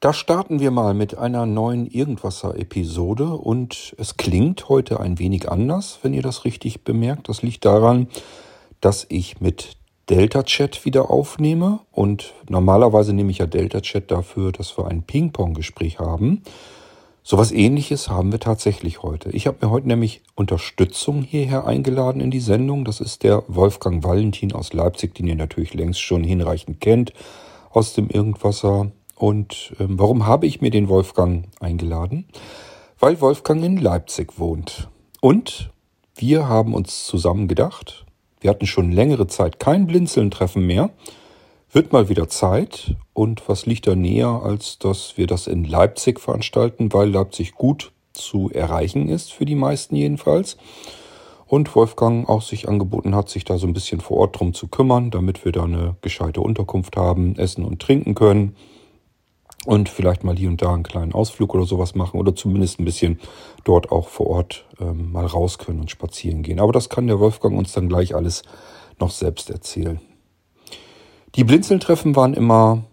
Da starten wir mal mit einer neuen Irgendwasser-Episode und es klingt heute ein wenig anders, wenn ihr das richtig bemerkt. Das liegt daran, dass ich mit Delta Chat wieder aufnehme und normalerweise nehme ich ja Delta Chat dafür, dass wir ein Ping-Pong-Gespräch haben. Sowas ähnliches haben wir tatsächlich heute. Ich habe mir heute nämlich Unterstützung hierher eingeladen in die Sendung. Das ist der Wolfgang Valentin aus Leipzig, den ihr natürlich längst schon hinreichend kennt aus dem Irgendwasser. Und ähm, warum habe ich mir den Wolfgang eingeladen? Weil Wolfgang in Leipzig wohnt. Und wir haben uns zusammen gedacht, wir hatten schon längere Zeit kein Blinzeln-Treffen mehr. Wird mal wieder Zeit. Und was liegt da näher, als dass wir das in Leipzig veranstalten, weil Leipzig gut zu erreichen ist, für die meisten jedenfalls. Und Wolfgang auch sich angeboten hat, sich da so ein bisschen vor Ort drum zu kümmern, damit wir da eine gescheite Unterkunft haben, essen und trinken können. Und vielleicht mal hier und da einen kleinen Ausflug oder sowas machen oder zumindest ein bisschen dort auch vor Ort ähm, mal raus können und spazieren gehen. Aber das kann der Wolfgang uns dann gleich alles noch selbst erzählen. Die Blinzeltreffen waren immer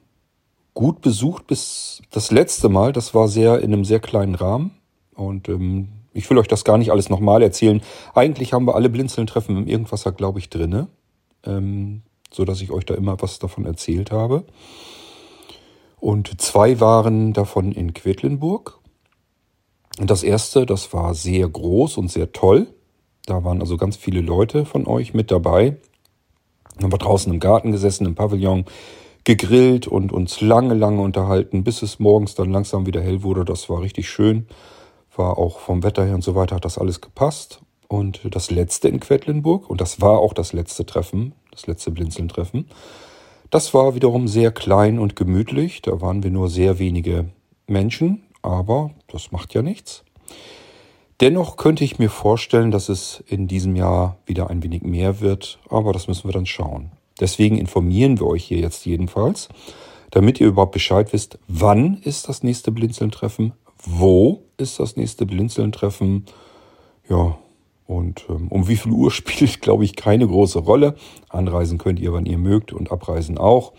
gut besucht bis das letzte Mal. Das war sehr in einem sehr kleinen Rahmen. Und ähm, ich will euch das gar nicht alles nochmal erzählen. Eigentlich haben wir alle Blinzeln-Treffen im Irgendwasser, glaube ich, drinne. Ähm, so dass ich euch da immer was davon erzählt habe. Und zwei waren davon in Quedlinburg. Und das erste, das war sehr groß und sehr toll. Da waren also ganz viele Leute von euch mit dabei. Dann haben wir draußen im Garten gesessen, im Pavillon, gegrillt und uns lange, lange unterhalten, bis es morgens dann langsam wieder hell wurde. Das war richtig schön. War auch vom Wetter her und so weiter hat das alles gepasst. Und das letzte in Quedlinburg, und das war auch das letzte Treffen, das letzte Blinzeln-Treffen, das war wiederum sehr klein und gemütlich. Da waren wir nur sehr wenige Menschen, aber das macht ja nichts. Dennoch könnte ich mir vorstellen, dass es in diesem Jahr wieder ein wenig mehr wird, aber das müssen wir dann schauen. Deswegen informieren wir euch hier jetzt jedenfalls, damit ihr überhaupt Bescheid wisst, wann ist das nächste Blinzeln-Treffen, wo ist das nächste Blinzeln-Treffen, ja, und ähm, um wie viel Uhr spielt, glaube ich, keine große Rolle. Anreisen könnt ihr, wann ihr mögt und abreisen auch.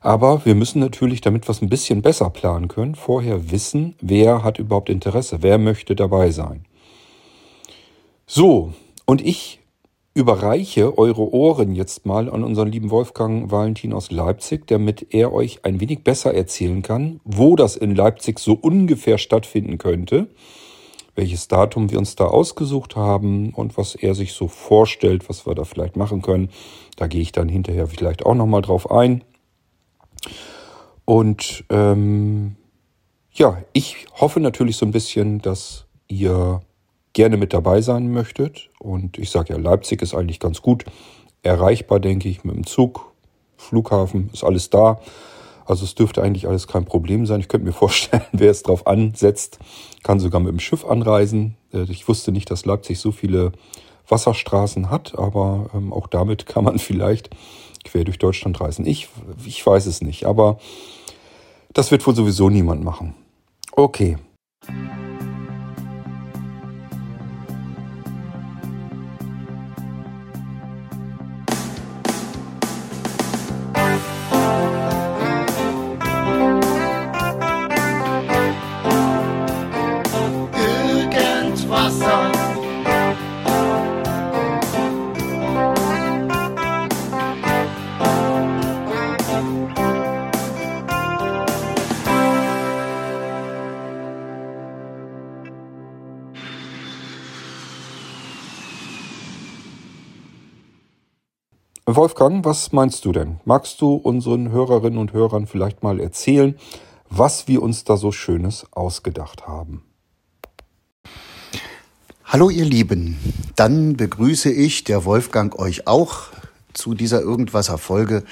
Aber wir müssen natürlich, damit wir es ein bisschen besser planen können, vorher wissen, wer hat überhaupt Interesse, wer möchte dabei sein. So, und ich überreiche eure Ohren jetzt mal an unseren lieben Wolfgang Valentin aus Leipzig, damit er euch ein wenig besser erzählen kann, wo das in Leipzig so ungefähr stattfinden könnte, welches Datum wir uns da ausgesucht haben und was er sich so vorstellt, was wir da vielleicht machen können. Da gehe ich dann hinterher vielleicht auch nochmal drauf ein. Und ähm, ja, ich hoffe natürlich so ein bisschen, dass ihr gerne mit dabei sein möchtet. Und ich sage ja, Leipzig ist eigentlich ganz gut erreichbar, denke ich, mit dem Zug, Flughafen, ist alles da. Also es dürfte eigentlich alles kein Problem sein. Ich könnte mir vorstellen, wer es drauf ansetzt, kann sogar mit dem Schiff anreisen. Äh, ich wusste nicht, dass Leipzig so viele Wasserstraßen hat, aber ähm, auch damit kann man vielleicht quer durch Deutschland reisen. Ich, ich weiß es nicht, aber das wird wohl sowieso niemand machen. Okay. Wolfgang, was meinst du denn? Magst du unseren Hörerinnen und Hörern vielleicht mal erzählen, was wir uns da so Schönes ausgedacht haben? Hallo ihr Lieben, dann begrüße ich, der Wolfgang, euch auch zu dieser Irgendwaser Folge.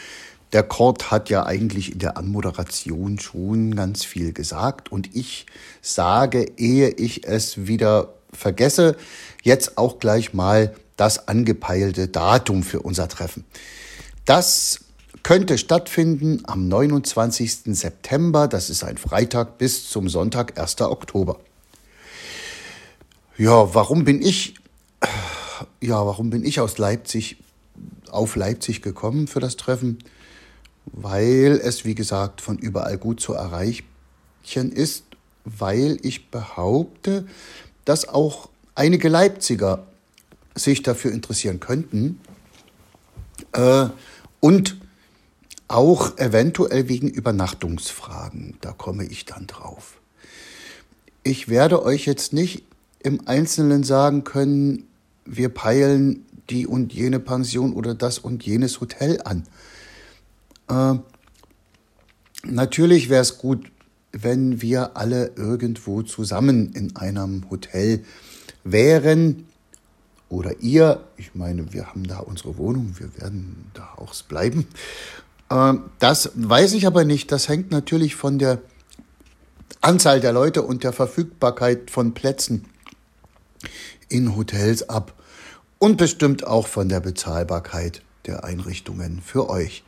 Der Kort hat ja eigentlich in der Anmoderation schon ganz viel gesagt und ich sage, ehe ich es wieder vergesse, jetzt auch gleich mal das angepeilte Datum für unser Treffen. Das könnte stattfinden am 29. September, das ist ein Freitag, bis zum Sonntag, 1. Oktober. Ja, warum bin ich, ja, warum bin ich aus Leipzig auf Leipzig gekommen für das Treffen? weil es, wie gesagt, von überall gut zu erreichen ist, weil ich behaupte, dass auch einige Leipziger sich dafür interessieren könnten äh, und auch eventuell wegen Übernachtungsfragen. Da komme ich dann drauf. Ich werde euch jetzt nicht im Einzelnen sagen können, wir peilen die und jene Pension oder das und jenes Hotel an. Äh, natürlich wäre es gut, wenn wir alle irgendwo zusammen in einem Hotel wären. Oder ihr, ich meine, wir haben da unsere Wohnung, wir werden da auch bleiben. Äh, das weiß ich aber nicht. Das hängt natürlich von der Anzahl der Leute und der Verfügbarkeit von Plätzen in Hotels ab und bestimmt auch von der Bezahlbarkeit der Einrichtungen für euch.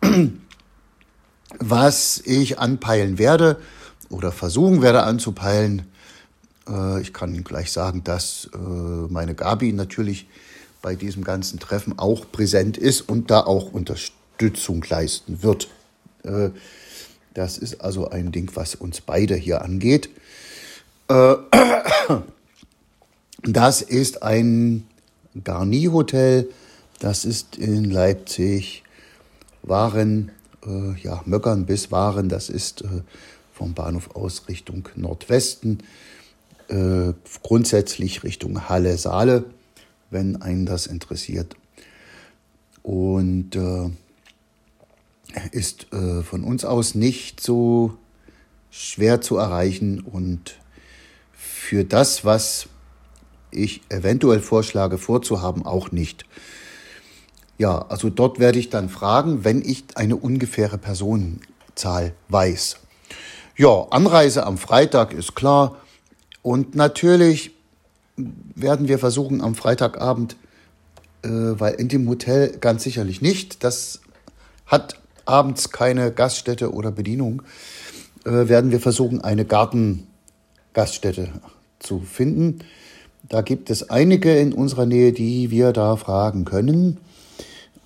Was ich anpeilen werde oder versuchen werde anzupeilen, ich kann gleich sagen, dass äh, meine Gabi natürlich bei diesem ganzen Treffen auch präsent ist und da auch Unterstützung leisten wird. Äh, das ist also ein Ding, was uns beide hier angeht. Äh, das ist ein Garni-Hotel. Das ist in Leipzig. Waren, äh, ja, Möckern bis Waren. Das ist äh, vom Bahnhof aus Richtung Nordwesten. Äh, grundsätzlich Richtung Halle, Saale, wenn einen das interessiert. Und äh, ist äh, von uns aus nicht so schwer zu erreichen und für das, was ich eventuell vorschlage vorzuhaben, auch nicht. Ja, also dort werde ich dann fragen, wenn ich eine ungefähre Personenzahl weiß. Ja, Anreise am Freitag ist klar. Und natürlich werden wir versuchen am Freitagabend, äh, weil in dem Hotel ganz sicherlich nicht, das hat abends keine Gaststätte oder Bedienung, äh, werden wir versuchen, eine Gartengaststätte zu finden. Da gibt es einige in unserer Nähe, die wir da fragen können.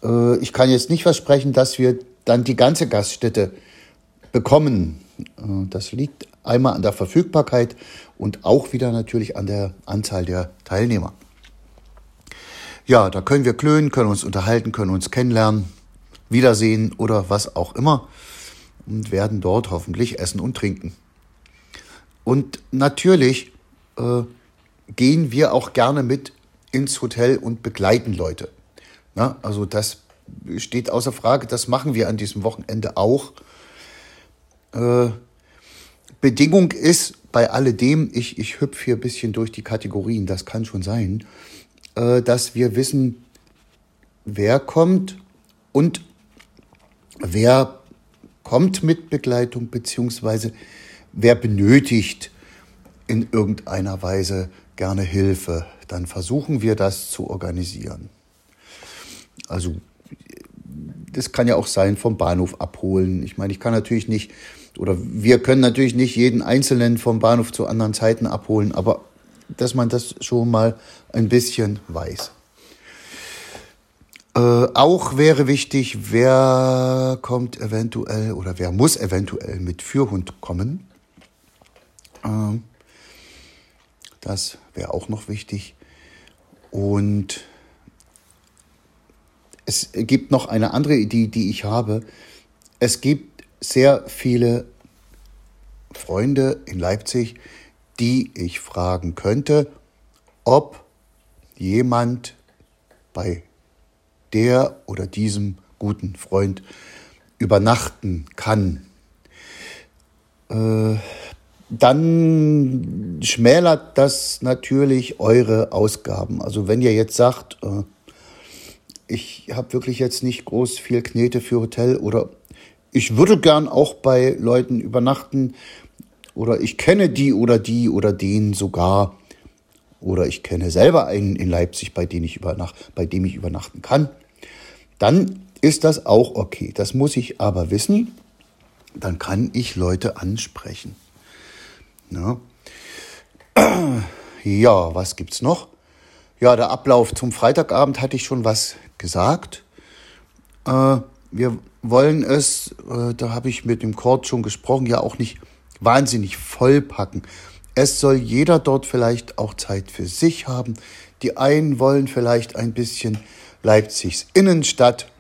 Äh, ich kann jetzt nicht versprechen, dass wir dann die ganze Gaststätte bekommen. Äh, das liegt einmal an der Verfügbarkeit und auch wieder natürlich an der Anzahl der Teilnehmer. Ja, da können wir klönen, können uns unterhalten, können uns kennenlernen, wiedersehen oder was auch immer und werden dort hoffentlich essen und trinken. Und natürlich äh, gehen wir auch gerne mit ins Hotel und begleiten Leute. Na, also das steht außer Frage, das machen wir an diesem Wochenende auch. Äh, Bedingung ist bei alledem, ich, ich hüpfe hier ein bisschen durch die Kategorien, das kann schon sein, äh, dass wir wissen, wer kommt und wer kommt mit Begleitung, beziehungsweise wer benötigt in irgendeiner Weise gerne Hilfe, dann versuchen wir das zu organisieren. Also das kann ja auch sein, vom Bahnhof abholen. Ich meine, ich kann natürlich nicht, oder wir können natürlich nicht jeden Einzelnen vom Bahnhof zu anderen Zeiten abholen, aber dass man das schon mal ein bisschen weiß. Äh, auch wäre wichtig, wer kommt eventuell oder wer muss eventuell mit Führhund kommen. Ähm, das wäre auch noch wichtig. Und es gibt noch eine andere Idee, die ich habe. Es gibt sehr viele Freunde in Leipzig, die ich fragen könnte, ob jemand bei der oder diesem guten Freund übernachten kann. Äh, dann schmälert das natürlich eure Ausgaben. Also wenn ihr jetzt sagt, äh, ich habe wirklich jetzt nicht groß viel Knete für Hotel oder ich würde gern auch bei Leuten übernachten oder ich kenne die oder die oder den sogar oder ich kenne selber einen in Leipzig, bei dem ich, übernacht, bei dem ich übernachten kann, dann ist das auch okay. Das muss ich aber wissen. Dann kann ich Leute ansprechen. Ja, ja was gibt's noch? Ja, der Ablauf zum Freitagabend hatte ich schon was gesagt. Äh, wir wollen es, äh, da habe ich mit dem Chord schon gesprochen, ja auch nicht wahnsinnig vollpacken. Es soll jeder dort vielleicht auch Zeit für sich haben. Die einen wollen vielleicht ein bisschen Leipzigs Innenstadt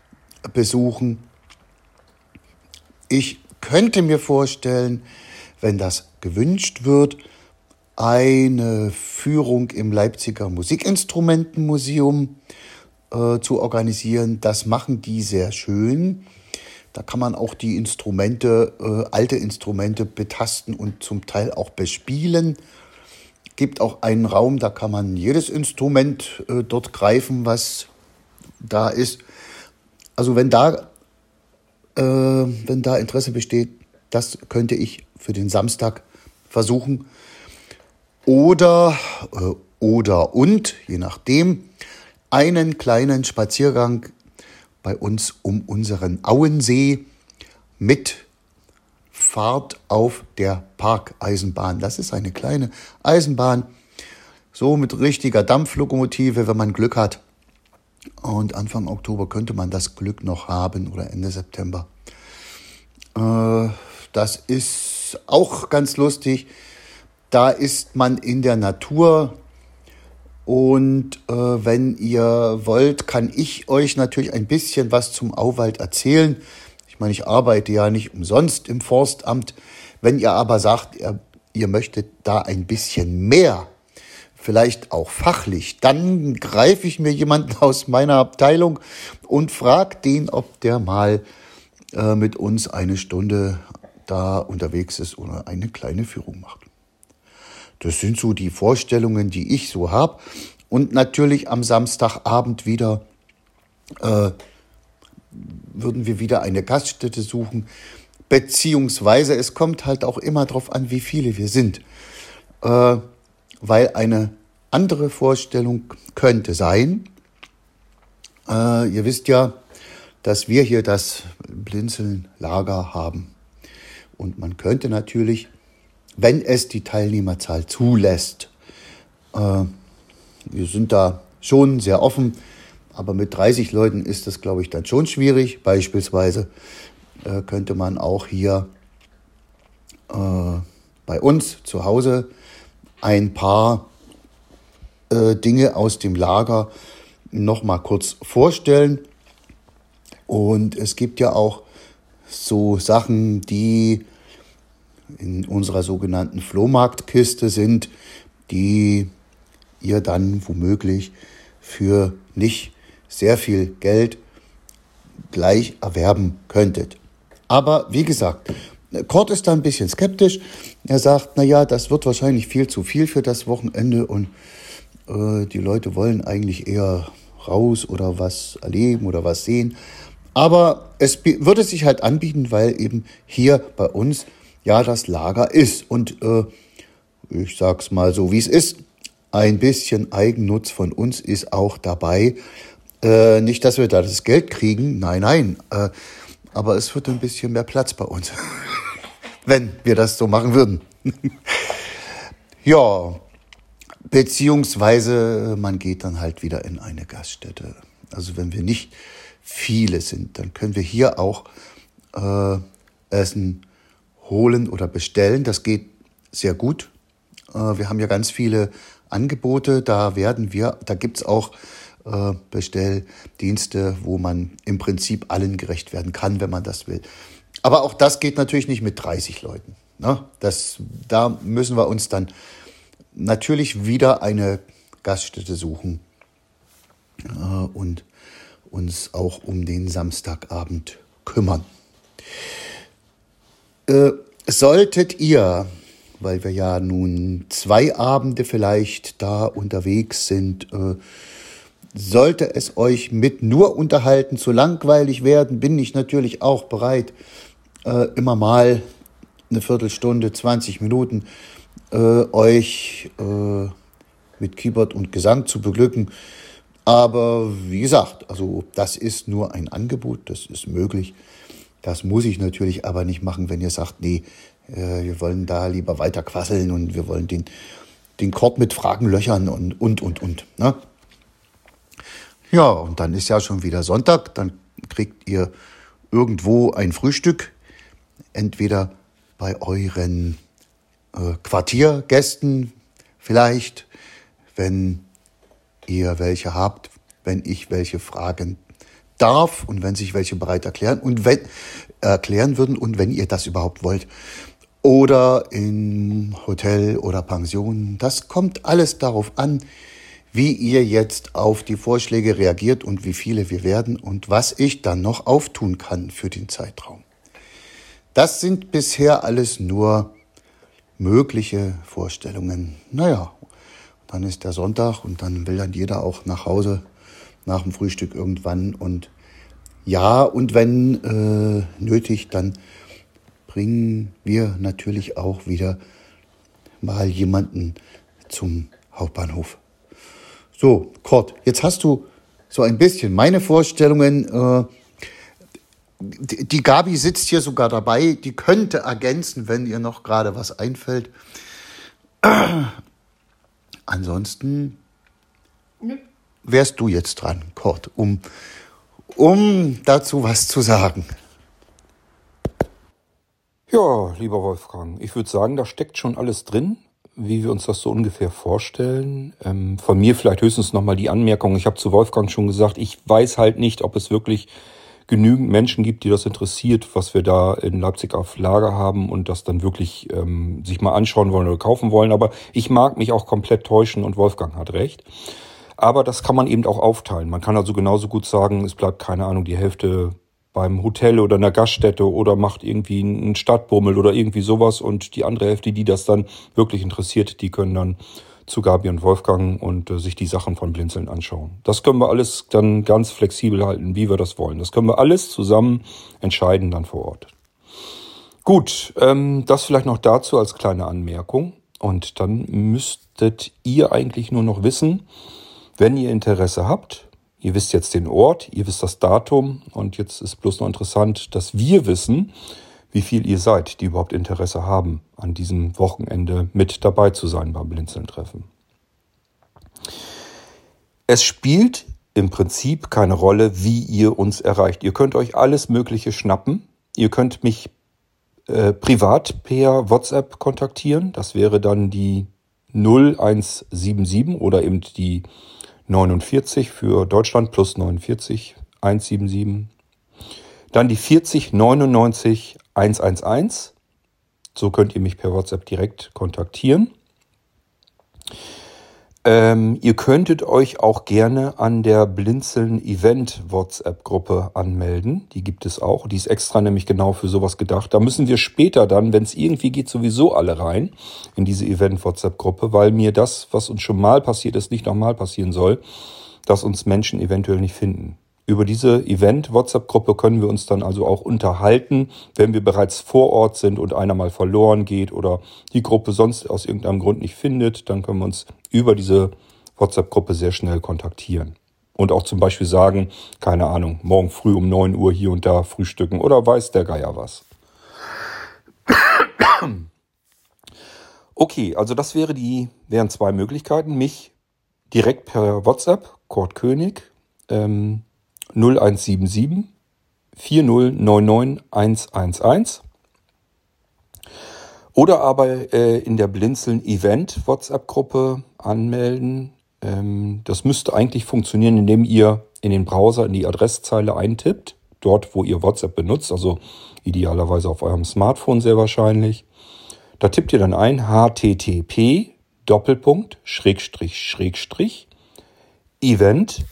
besuchen. Ich könnte mir vorstellen, wenn das gewünscht wird, eine Führung im Leipziger Musikinstrumentenmuseum äh, zu organisieren. Das machen die sehr schön. Da kann man auch die Instrumente, äh, alte Instrumente betasten und zum Teil auch bespielen. Gibt auch einen Raum, da kann man jedes Instrument äh, dort greifen, was da ist. Also wenn da, äh, wenn da Interesse besteht, das könnte ich für den Samstag versuchen. Oder, äh, oder und, je nachdem, einen kleinen Spaziergang bei uns um unseren Auensee mit Fahrt auf der Parkeisenbahn. Das ist eine kleine Eisenbahn, so mit richtiger Dampflokomotive, wenn man Glück hat. Und Anfang Oktober könnte man das Glück noch haben oder Ende September. Äh, das ist auch ganz lustig. Da ist man in der Natur. Und äh, wenn ihr wollt, kann ich euch natürlich ein bisschen was zum Auwald erzählen. Ich meine, ich arbeite ja nicht umsonst im Forstamt. Wenn ihr aber sagt, ihr, ihr möchtet da ein bisschen mehr vielleicht auch fachlich, dann greife ich mir jemanden aus meiner Abteilung und frage den, ob der mal äh, mit uns eine Stunde da unterwegs ist oder eine kleine Führung macht. Das sind so die Vorstellungen, die ich so habe. Und natürlich am Samstagabend wieder äh, würden wir wieder eine Gaststätte suchen. Beziehungsweise es kommt halt auch immer darauf an, wie viele wir sind. Äh, weil eine andere Vorstellung könnte sein, äh, ihr wisst ja, dass wir hier das Blinzeln-Lager haben. Und man könnte natürlich, wenn es die Teilnehmerzahl zulässt, äh, wir sind da schon sehr offen, aber mit 30 Leuten ist das, glaube ich, dann schon schwierig. Beispielsweise äh, könnte man auch hier äh, bei uns zu Hause ein paar äh, Dinge aus dem Lager noch mal kurz vorstellen. Und es gibt ja auch so Sachen, die in unserer sogenannten Flohmarktkiste sind, die ihr dann womöglich für nicht sehr viel Geld gleich erwerben könntet. Aber wie gesagt, Kurt ist da ein bisschen skeptisch. Er sagt, na ja, das wird wahrscheinlich viel zu viel für das Wochenende und äh, die Leute wollen eigentlich eher raus oder was erleben oder was sehen. Aber es würde sich halt anbieten, weil eben hier bei uns ja das Lager ist. Und äh, ich sag's mal so, wie es ist. Ein bisschen Eigennutz von uns ist auch dabei. Äh, nicht, dass wir da das Geld kriegen, nein, nein. Äh, aber es wird ein bisschen mehr Platz bei uns, wenn wir das so machen würden. ja, beziehungsweise man geht dann halt wieder in eine Gaststätte. Also wenn wir nicht viele sind, dann können wir hier auch äh, Essen holen oder bestellen. Das geht sehr gut. Äh, wir haben ja ganz viele Angebote. Da werden wir, da gibt's auch äh, Bestelldienste, wo man im Prinzip allen gerecht werden kann, wenn man das will. Aber auch das geht natürlich nicht mit 30 Leuten. Ne? Das, da müssen wir uns dann natürlich wieder eine Gaststätte suchen äh, und uns auch um den Samstagabend kümmern. Äh, solltet ihr, weil wir ja nun zwei Abende vielleicht da unterwegs sind, äh, sollte es euch mit nur unterhalten zu langweilig werden, bin ich natürlich auch bereit, äh, immer mal eine Viertelstunde, 20 Minuten äh, euch äh, mit Keyboard und Gesang zu beglücken. Aber wie gesagt, also das ist nur ein Angebot, das ist möglich. Das muss ich natürlich aber nicht machen, wenn ihr sagt, nee, äh, wir wollen da lieber weiter quasseln und wir wollen den, den Chord mit Fragen löchern und, und, und, und. Ne? Ja, und dann ist ja schon wieder Sonntag, dann kriegt ihr irgendwo ein Frühstück, entweder bei euren äh, Quartiergästen vielleicht, wenn ihr welche habt, wenn ich welche fragen darf und wenn sich welche bereit erklären und wenn erklären würden und wenn ihr das überhaupt wollt. Oder im Hotel oder Pension. Das kommt alles darauf an, wie ihr jetzt auf die Vorschläge reagiert und wie viele wir werden und was ich dann noch auftun kann für den Zeitraum. Das sind bisher alles nur mögliche Vorstellungen. Naja, dann ist der Sonntag und dann will dann jeder auch nach Hause nach dem Frühstück irgendwann. Und ja, und wenn äh, nötig, dann bringen wir natürlich auch wieder mal jemanden zum Hauptbahnhof. So, Kurt, jetzt hast du so ein bisschen meine Vorstellungen. Äh, die Gabi sitzt hier sogar dabei, die könnte ergänzen, wenn ihr noch gerade was einfällt. Ansonsten wärst du jetzt dran, Kurt, um, um dazu was zu sagen. Ja, lieber Wolfgang, ich würde sagen, da steckt schon alles drin, wie wir uns das so ungefähr vorstellen. Ähm, von mir vielleicht höchstens nochmal die Anmerkung. Ich habe zu Wolfgang schon gesagt, ich weiß halt nicht, ob es wirklich genügend Menschen gibt, die das interessiert, was wir da in Leipzig auf Lager haben und das dann wirklich ähm, sich mal anschauen wollen oder kaufen wollen. Aber ich mag mich auch komplett täuschen und Wolfgang hat recht. Aber das kann man eben auch aufteilen. Man kann also genauso gut sagen, es bleibt keine Ahnung, die Hälfte beim Hotel oder einer Gaststätte oder macht irgendwie einen Stadtbummel oder irgendwie sowas und die andere Hälfte, die das dann wirklich interessiert, die können dann zu Gabi und Wolfgang und äh, sich die Sachen von Blinzeln anschauen. Das können wir alles dann ganz flexibel halten, wie wir das wollen. Das können wir alles zusammen entscheiden dann vor Ort. Gut, ähm, das vielleicht noch dazu als kleine Anmerkung. Und dann müsstet ihr eigentlich nur noch wissen, wenn ihr Interesse habt, ihr wisst jetzt den Ort, ihr wisst das Datum und jetzt ist bloß noch interessant, dass wir wissen, wie viel ihr seid, die überhaupt Interesse haben, an diesem Wochenende mit dabei zu sein beim Blinzeln-Treffen. Es spielt im Prinzip keine Rolle, wie ihr uns erreicht. Ihr könnt euch alles Mögliche schnappen. Ihr könnt mich äh, privat per WhatsApp kontaktieren. Das wäre dann die 0177 oder eben die 49 für Deutschland plus 49 177. Dann die 4099 111. So könnt ihr mich per WhatsApp direkt kontaktieren. Ähm, ihr könntet euch auch gerne an der Blinzeln Event WhatsApp-Gruppe anmelden. Die gibt es auch. Die ist extra nämlich genau für sowas gedacht. Da müssen wir später dann, wenn es irgendwie geht, sowieso alle rein in diese Event WhatsApp-Gruppe, weil mir das, was uns schon mal passiert ist, nicht nochmal passieren soll, dass uns Menschen eventuell nicht finden. Über diese Event-WhatsApp-Gruppe können wir uns dann also auch unterhalten, wenn wir bereits vor Ort sind und einer mal verloren geht oder die Gruppe sonst aus irgendeinem Grund nicht findet, dann können wir uns über diese WhatsApp-Gruppe sehr schnell kontaktieren. Und auch zum Beispiel sagen, keine Ahnung, morgen früh um 9 Uhr hier und da frühstücken oder weiß der Geier was. Okay, also das wäre die, wären zwei Möglichkeiten. Mich direkt per WhatsApp, Kurt König, ähm, 0177 4099 111 oder aber äh, in der Blinzeln Event WhatsApp-Gruppe anmelden. Ähm, das müsste eigentlich funktionieren, indem ihr in den Browser in die Adresszeile eintippt, dort wo ihr WhatsApp benutzt, also idealerweise auf eurem Smartphone sehr wahrscheinlich. Da tippt ihr dann ein http Doppelpunkt Schrägstrich Schrägstrich Event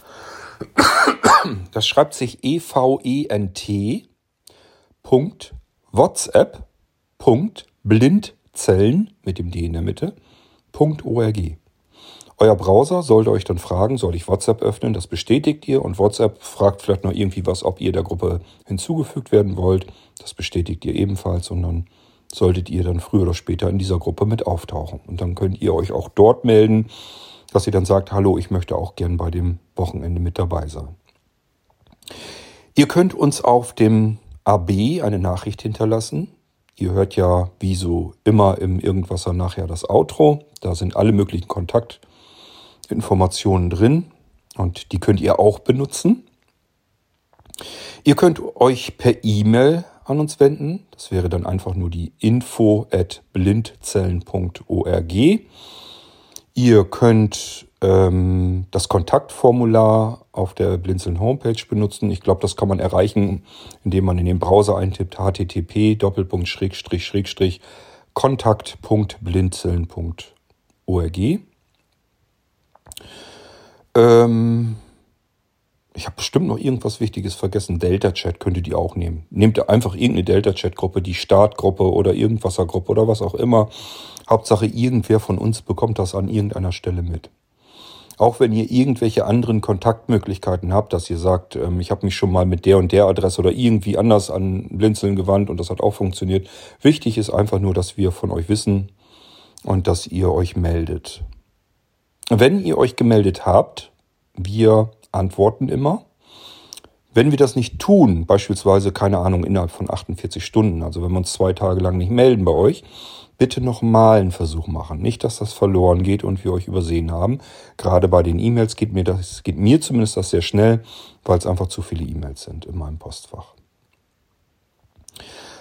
das schreibt sich E-V-E-N-T Punkt WhatsApp Punkt Blindzellen mit dem D in der Mitte .org. Euer Browser sollte euch dann fragen, soll ich WhatsApp öffnen? Das bestätigt ihr und WhatsApp fragt vielleicht noch irgendwie was, ob ihr der Gruppe hinzugefügt werden wollt. Das bestätigt ihr ebenfalls und dann solltet ihr dann früher oder später in dieser Gruppe mit auftauchen. Und dann könnt ihr euch auch dort melden, dass ihr dann sagt, hallo, ich möchte auch gern bei dem Wochenende mit dabei sein. Ihr könnt uns auf dem AB eine Nachricht hinterlassen. Ihr hört ja wie so immer im Irgendwasser nachher das Outro. Da sind alle möglichen Kontaktinformationen drin und die könnt ihr auch benutzen. Ihr könnt euch per E-Mail an uns wenden. Das wäre dann einfach nur die info at blindzellen.org. Ihr könnt ähm, das Kontaktformular auf der Blinzeln Homepage benutzen. Ich glaube, das kann man erreichen, indem man in den Browser eintippt http kontakt.blinzeln.org. Ähm, ich habe bestimmt noch irgendwas Wichtiges vergessen. Delta-Chat könntet ihr auch nehmen. Nehmt einfach irgendeine Delta-Chat-Gruppe, die Startgruppe oder Irgendwasser-Gruppe oder was auch immer. Hauptsache, irgendwer von uns bekommt das an irgendeiner Stelle mit. Auch wenn ihr irgendwelche anderen Kontaktmöglichkeiten habt, dass ihr sagt, ähm, ich habe mich schon mal mit der und der Adresse oder irgendwie anders an Blinzeln gewandt und das hat auch funktioniert. Wichtig ist einfach nur, dass wir von euch wissen und dass ihr euch meldet. Wenn ihr euch gemeldet habt, wir antworten immer. Wenn wir das nicht tun, beispielsweise, keine Ahnung, innerhalb von 48 Stunden, also wenn wir uns zwei Tage lang nicht melden bei euch, bitte nochmal einen Versuch machen. Nicht, dass das verloren geht und wir euch übersehen haben. Gerade bei den E-Mails geht mir das, geht mir zumindest das sehr schnell, weil es einfach zu viele E-Mails sind in meinem Postfach.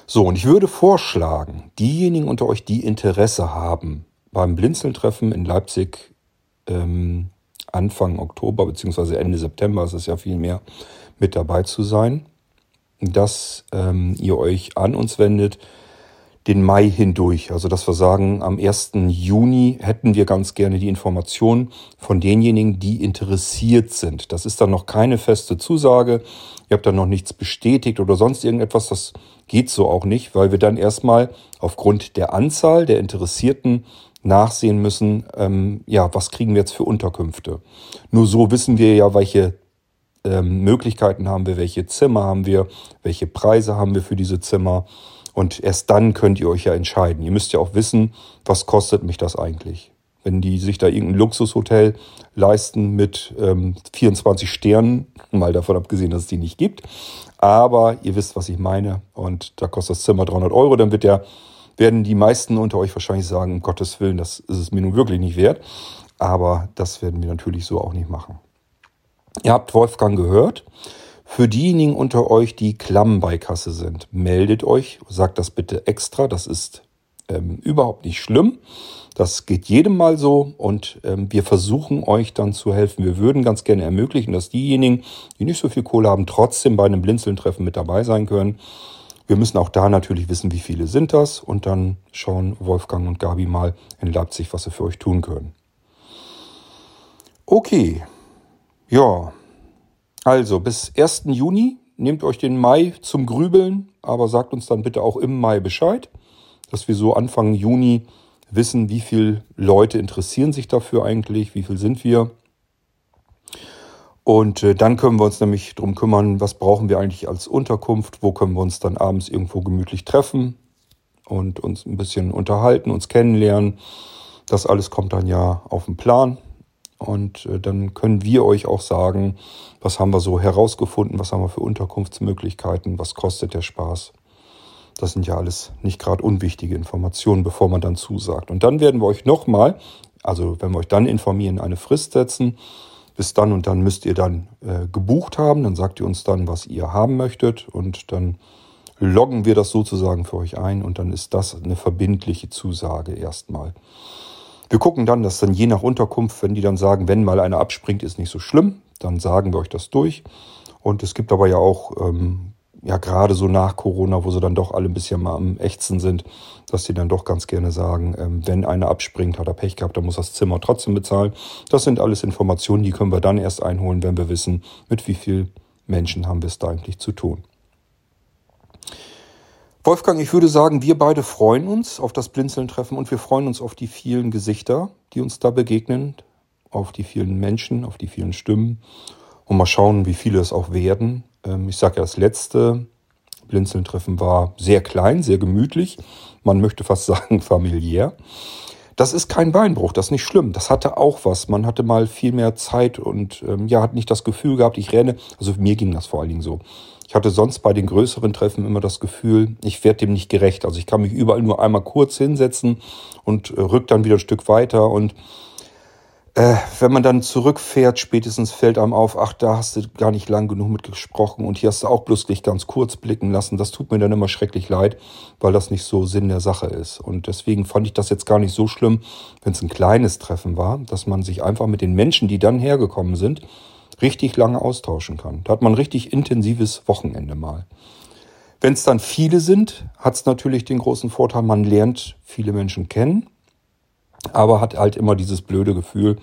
So, und ich würde vorschlagen, diejenigen unter euch, die Interesse haben, beim Blinzeln-Treffen in Leipzig ähm, Anfang Oktober bzw. Ende September, es ist ja viel mehr, mit dabei zu sein, dass ähm, ihr euch an uns wendet den Mai hindurch. Also dass wir sagen, am 1. Juni hätten wir ganz gerne die Informationen von denjenigen, die interessiert sind. Das ist dann noch keine feste Zusage. Ihr habt dann noch nichts bestätigt oder sonst irgendetwas. Das geht so auch nicht, weil wir dann erstmal aufgrund der Anzahl der Interessierten nachsehen müssen, ähm, ja, was kriegen wir jetzt für Unterkünfte. Nur so wissen wir ja, welche ähm, Möglichkeiten haben wir, welche Zimmer haben wir, welche Preise haben wir für diese Zimmer. Und erst dann könnt ihr euch ja entscheiden. Ihr müsst ja auch wissen, was kostet mich das eigentlich. Wenn die sich da irgendein Luxushotel leisten mit ähm, 24 Sternen, mal davon abgesehen, dass es die nicht gibt. Aber ihr wisst, was ich meine. Und da kostet das Zimmer 300 Euro. Dann wird der werden die meisten unter euch wahrscheinlich sagen, um Gottes Willen, das ist es mir nun wirklich nicht wert. Aber das werden wir natürlich so auch nicht machen. Ihr habt Wolfgang gehört. Für diejenigen unter euch, die klamm bei Kasse sind, meldet euch, sagt das bitte extra. Das ist ähm, überhaupt nicht schlimm. Das geht jedem mal so und ähm, wir versuchen euch dann zu helfen. Wir würden ganz gerne ermöglichen, dass diejenigen, die nicht so viel Kohle haben, trotzdem bei einem Blinzeln-Treffen mit dabei sein können. Wir müssen auch da natürlich wissen, wie viele sind das und dann schauen Wolfgang und Gabi mal in Leipzig, was sie für euch tun können. Okay, ja, also bis 1. Juni nehmt euch den Mai zum Grübeln, aber sagt uns dann bitte auch im Mai Bescheid, dass wir so Anfang Juni wissen, wie viele Leute interessieren sich dafür eigentlich, wie viel sind wir. Und äh, dann können wir uns nämlich darum kümmern, was brauchen wir eigentlich als Unterkunft, wo können wir uns dann abends irgendwo gemütlich treffen und uns ein bisschen unterhalten, uns kennenlernen. Das alles kommt dann ja auf den Plan. Und äh, dann können wir euch auch sagen, was haben wir so herausgefunden, was haben wir für Unterkunftsmöglichkeiten, was kostet der Spaß. Das sind ja alles nicht gerade unwichtige Informationen, bevor man dann zusagt. Und dann werden wir euch nochmal, also wenn wir euch dann informieren, eine Frist setzen bis dann und dann müsst ihr dann äh, gebucht haben. Dann sagt ihr uns dann, was ihr haben möchtet und dann loggen wir das sozusagen für euch ein und dann ist das eine verbindliche Zusage erstmal. Wir gucken dann, dass dann je nach Unterkunft, wenn die dann sagen, wenn mal einer abspringt, ist nicht so schlimm, dann sagen wir euch das durch. Und es gibt aber ja auch ähm, ja gerade so nach Corona, wo sie dann doch alle ein bisschen mal am Ächzen sind, dass sie dann doch ganz gerne sagen, ähm, wenn einer abspringt, hat er Pech gehabt, dann muss das Zimmer trotzdem bezahlen. Das sind alles Informationen, die können wir dann erst einholen, wenn wir wissen, mit wie vielen Menschen haben wir es da eigentlich zu tun. Wolfgang, ich würde sagen, wir beide freuen uns auf das Blinzeln-Treffen und wir freuen uns auf die vielen Gesichter, die uns da begegnen, auf die vielen Menschen, auf die vielen Stimmen und mal schauen, wie viele es auch werden. Ähm, ich sage ja, das letzte Blinzeln-Treffen war sehr klein, sehr gemütlich. Man möchte fast sagen familiär. Das ist kein Beinbruch, das ist nicht schlimm. Das hatte auch was. Man hatte mal viel mehr Zeit und ähm, ja, hat nicht das Gefühl gehabt, ich renne. Also mir ging das vor allen Dingen so. Ich hatte sonst bei den größeren Treffen immer das Gefühl, ich werde dem nicht gerecht. Also ich kann mich überall nur einmal kurz hinsetzen und äh, rück dann wieder ein Stück weiter und äh, wenn man dann zurückfährt, spätestens fällt einem auf, ach, da hast du gar nicht lang genug mitgesprochen und hier hast du auch bloß dich ganz kurz blicken lassen. Das tut mir dann immer schrecklich leid, weil das nicht so Sinn der Sache ist. Und deswegen fand ich das jetzt gar nicht so schlimm, wenn es ein kleines Treffen war, dass man sich einfach mit den Menschen, die dann hergekommen sind, richtig lange austauschen kann. Da hat man richtig intensives Wochenende mal. Wenn es dann viele sind, hat es natürlich den großen Vorteil, man lernt viele Menschen kennen aber hat halt immer dieses blöde Gefühl,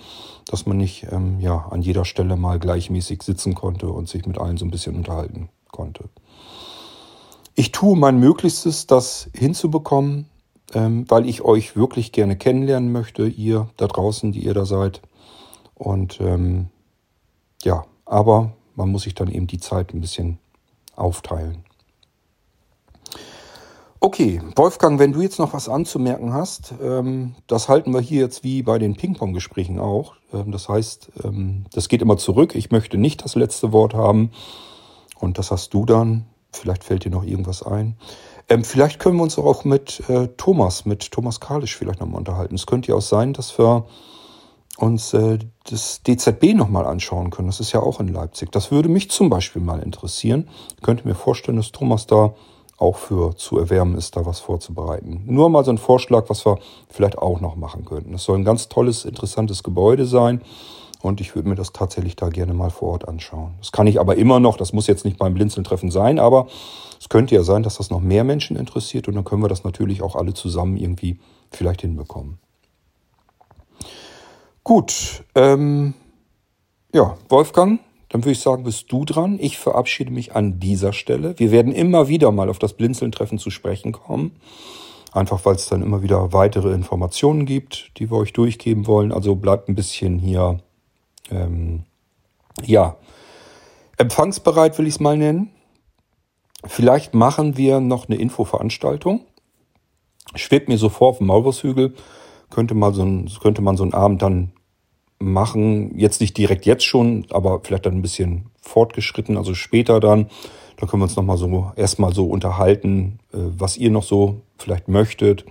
dass man nicht ähm, ja, an jeder Stelle mal gleichmäßig sitzen konnte und sich mit allen so ein bisschen unterhalten konnte. Ich tue mein Möglichstes, das hinzubekommen, ähm, weil ich euch wirklich gerne kennenlernen möchte, ihr da draußen, die ihr da seid. Und ähm, ja, aber man muss sich dann eben die Zeit ein bisschen aufteilen. Okay, Wolfgang, wenn du jetzt noch was anzumerken hast, ähm, das halten wir hier jetzt wie bei den Ping-Pong-Gesprächen auch. Ähm, das heißt, ähm, das geht immer zurück. Ich möchte nicht das letzte Wort haben. Und das hast du dann. Vielleicht fällt dir noch irgendwas ein. Vielleicht können wir uns auch mit äh, Thomas, mit Thomas Kalisch vielleicht nochmal unterhalten. Es könnte ja auch sein, dass wir uns äh, das DZB nochmal anschauen können. Das ist ja auch in Leipzig. Das würde mich zum Beispiel mal interessieren. Ich könnte mir vorstellen, dass Thomas da auch für zu erwärmen ist, da was vorzubereiten. Nur mal so ein Vorschlag, was wir vielleicht auch noch machen könnten. Es soll ein ganz tolles, interessantes Gebäude sein. Und ich würde mir das tatsächlich da gerne mal vor Ort anschauen. Das kann ich aber immer noch, das muss jetzt nicht beim Blinzeln-Treffen sein, aber es könnte ja sein, dass das noch mehr Menschen interessiert und dann können wir das natürlich auch alle zusammen irgendwie vielleicht hinbekommen. Gut, ähm, ja, Wolfgang, dann würde ich sagen, bist du dran. Ich verabschiede mich an dieser Stelle. Wir werden immer wieder mal auf das Blinzeln-Treffen zu sprechen kommen. Einfach weil es dann immer wieder weitere Informationen gibt, die wir euch durchgeben wollen. Also bleibt ein bisschen hier, ähm, ja, empfangsbereit will ich es mal nennen. Vielleicht machen wir noch eine Infoveranstaltung. Schwebt mir so vor auf dem Maulwurfshügel, könnte, mal so ein, könnte man so einen Abend dann machen. Jetzt nicht direkt jetzt schon, aber vielleicht dann ein bisschen fortgeschritten, also später dann. Da können wir uns nochmal so erstmal so unterhalten, äh, was ihr noch so vielleicht möchtet.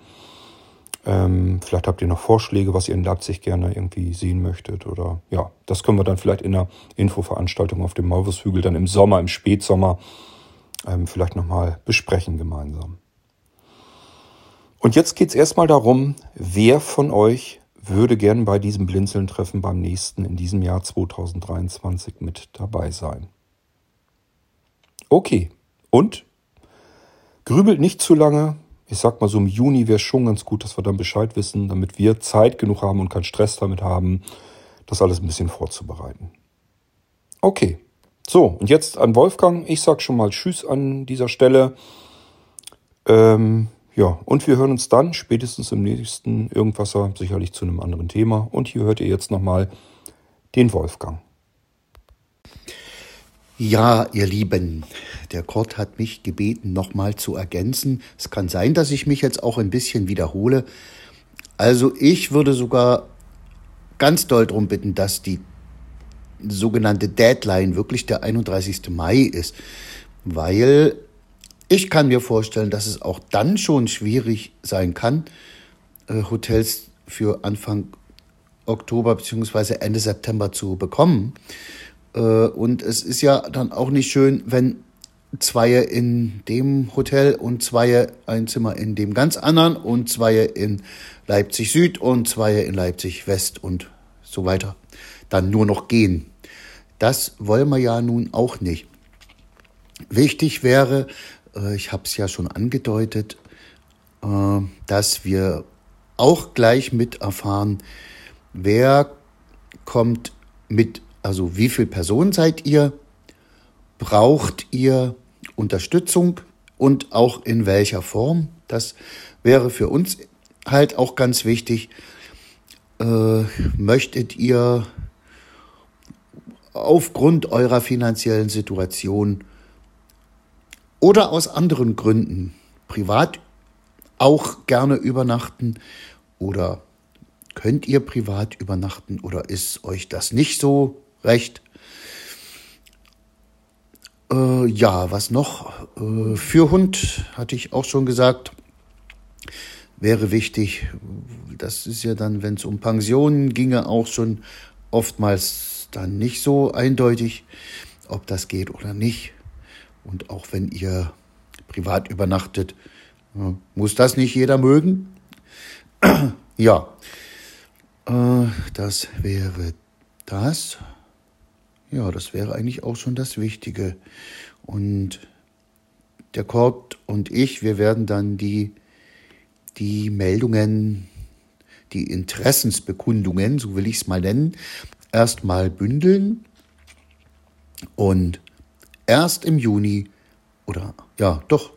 Ähm, vielleicht habt ihr noch Vorschläge, was ihr in Leipzig gerne irgendwie sehen möchtet. Oder ja, das können wir dann vielleicht in einer Infoveranstaltung auf dem Maulwurfshügel dann im Sommer, im Spätsommer ähm, vielleicht nochmal besprechen gemeinsam. Und jetzt geht es erstmal darum, wer von euch würde gern bei diesem Blinzeln-Treffen beim nächsten in diesem Jahr 2023 mit dabei sein. Okay, und? Grübelt nicht zu lange. Ich sag mal so im Juni wäre schon ganz gut, dass wir dann Bescheid wissen, damit wir Zeit genug haben und keinen Stress damit haben, das alles ein bisschen vorzubereiten. Okay, so, und jetzt an Wolfgang. Ich sag schon mal Tschüss an dieser Stelle. Ähm, ja, und wir hören uns dann spätestens im nächsten Irgendwasser sicherlich zu einem anderen Thema. Und hier hört ihr jetzt nochmal den Wolfgang. Ja, ihr Lieben, der Kurt hat mich gebeten, nochmal zu ergänzen. Es kann sein, dass ich mich jetzt auch ein bisschen wiederhole. Also ich würde sogar ganz doll darum bitten, dass die sogenannte Deadline wirklich der 31. Mai ist, weil ich kann mir vorstellen, dass es auch dann schon schwierig sein kann, äh, Hotels für Anfang Oktober bzw. Ende September zu bekommen. Äh, und es ist ja dann auch nicht schön, wenn zwei in dem Hotel und zwei ein Zimmer in dem ganz anderen und zwei in Leipzig Süd und zwei in Leipzig West und so weiter dann nur noch gehen. Das wollen wir ja nun auch nicht. Wichtig wäre, ich habe es ja schon angedeutet, äh, dass wir auch gleich mit erfahren, wer kommt mit, also wie viele Personen seid ihr, braucht ihr Unterstützung und auch in welcher Form. Das wäre für uns halt auch ganz wichtig. Äh, möchtet ihr aufgrund eurer finanziellen Situation oder aus anderen Gründen privat auch gerne übernachten oder könnt ihr privat übernachten oder ist euch das nicht so recht? Äh, ja, was noch? Äh, für Hund hatte ich auch schon gesagt. wäre wichtig. Das ist ja dann, wenn es um Pensionen ginge, auch schon oftmals dann nicht so eindeutig, ob das geht oder nicht. Und auch wenn ihr privat übernachtet, muss das nicht jeder mögen. ja, äh, das wäre das. Ja, das wäre eigentlich auch schon das Wichtige. Und der Kurt und ich, wir werden dann die, die Meldungen, die Interessensbekundungen, so will ich es mal nennen, erstmal bündeln und erst im Juni oder ja, doch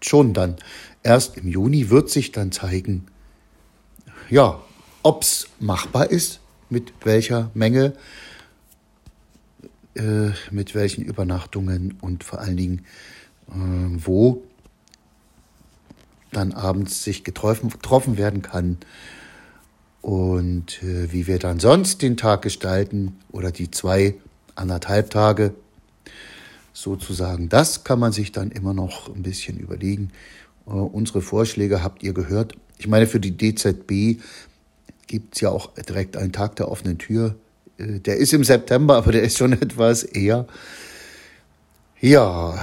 schon dann, erst im Juni wird sich dann zeigen, ja, ob es machbar ist, mit welcher Menge, äh, mit welchen Übernachtungen und vor allen Dingen, äh, wo dann abends sich getroffen, getroffen werden kann und äh, wie wir dann sonst den Tag gestalten oder die zwei, anderthalb Tage sozusagen. Das kann man sich dann immer noch ein bisschen überlegen. Äh, unsere Vorschläge habt ihr gehört. Ich meine, für die DZB gibt es ja auch direkt einen Tag der offenen Tür. Äh, der ist im September, aber der ist schon etwas eher. Ja,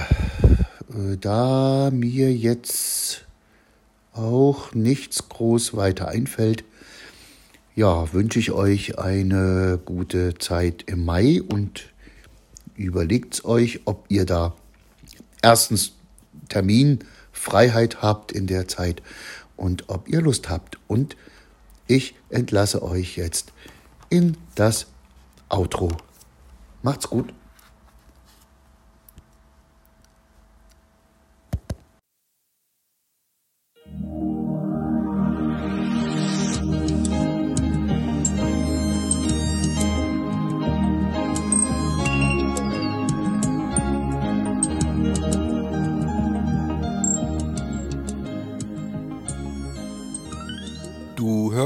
äh, da mir jetzt auch nichts groß weiter einfällt, ja, wünsche ich euch eine gute Zeit im Mai und überlegt euch, ob ihr da erstens Terminfreiheit habt in der Zeit und ob ihr Lust habt. Und ich entlasse euch jetzt in das Outro. Macht's gut.